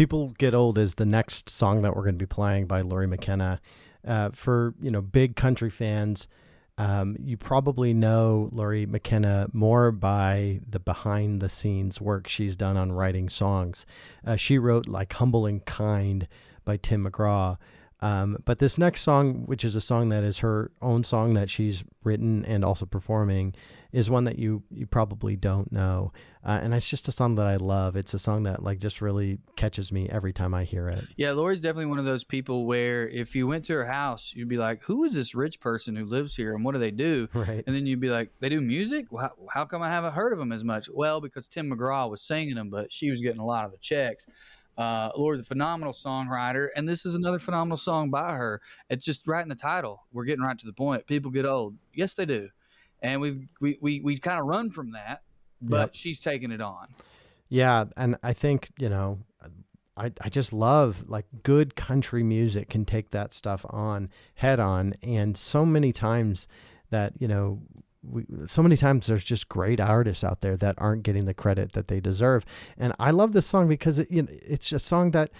People Get Old is the next song that we're going to be playing by Lori McKenna. Uh, for you know big country fans, um, you probably know Lori McKenna more by the behind the scenes work she's done on writing songs. Uh, she wrote like "Humble and Kind" by Tim McGraw. Um, but this next song, which is a song that is her own song that she's written and also performing, is one that you you probably don't know, uh, and it's just a song that I love. It's a song that like just really catches me every time I hear it. Yeah, Lori's definitely one of those people where if you went to her house, you'd be like, "Who is this rich person who lives here, and what do they do?" Right. And then you'd be like, "They do music? Well, how, how come I haven't heard of them as much?" Well, because Tim McGraw was singing them, but she was getting a lot of the checks. Uh, Lori's a phenomenal songwriter, and this is another phenomenal song by her. It's just right in the title. We're getting right to the point. People get old. Yes, they do, and we we we, we kind of run from that, but Yep. she's taking it on. Yeah, and I think you know, I I just love like good country music can take that stuff on head on, and so many times that you know. We, so many times there's just great artists out there that aren't getting the credit that they deserve. And i love this song because it, you know, it's a song that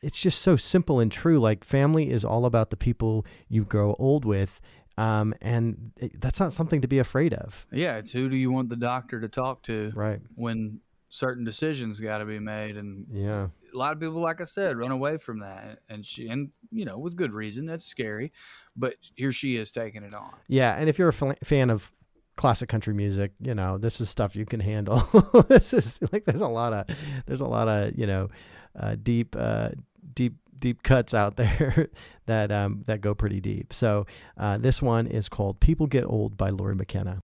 it's just so simple and true. Like family is all about the people you grow old with um, and it, that's not something to be afraid of. Yeah, it's who do you want the doctor to talk to right. when certain decisions got to be made, and yeah a lot of people, like I said, run away from that, and she, and you know, with good reason. That's scary, but here she is taking it on. Yeah, and if you're a fa- fan of classic country music, you know this is stuff you can handle. this is like there's a lot of there's a lot of you know uh, deep uh, deep deep cuts out there that um, that go pretty deep. So uh, this one is called "People Get Old" by Lori McKenna.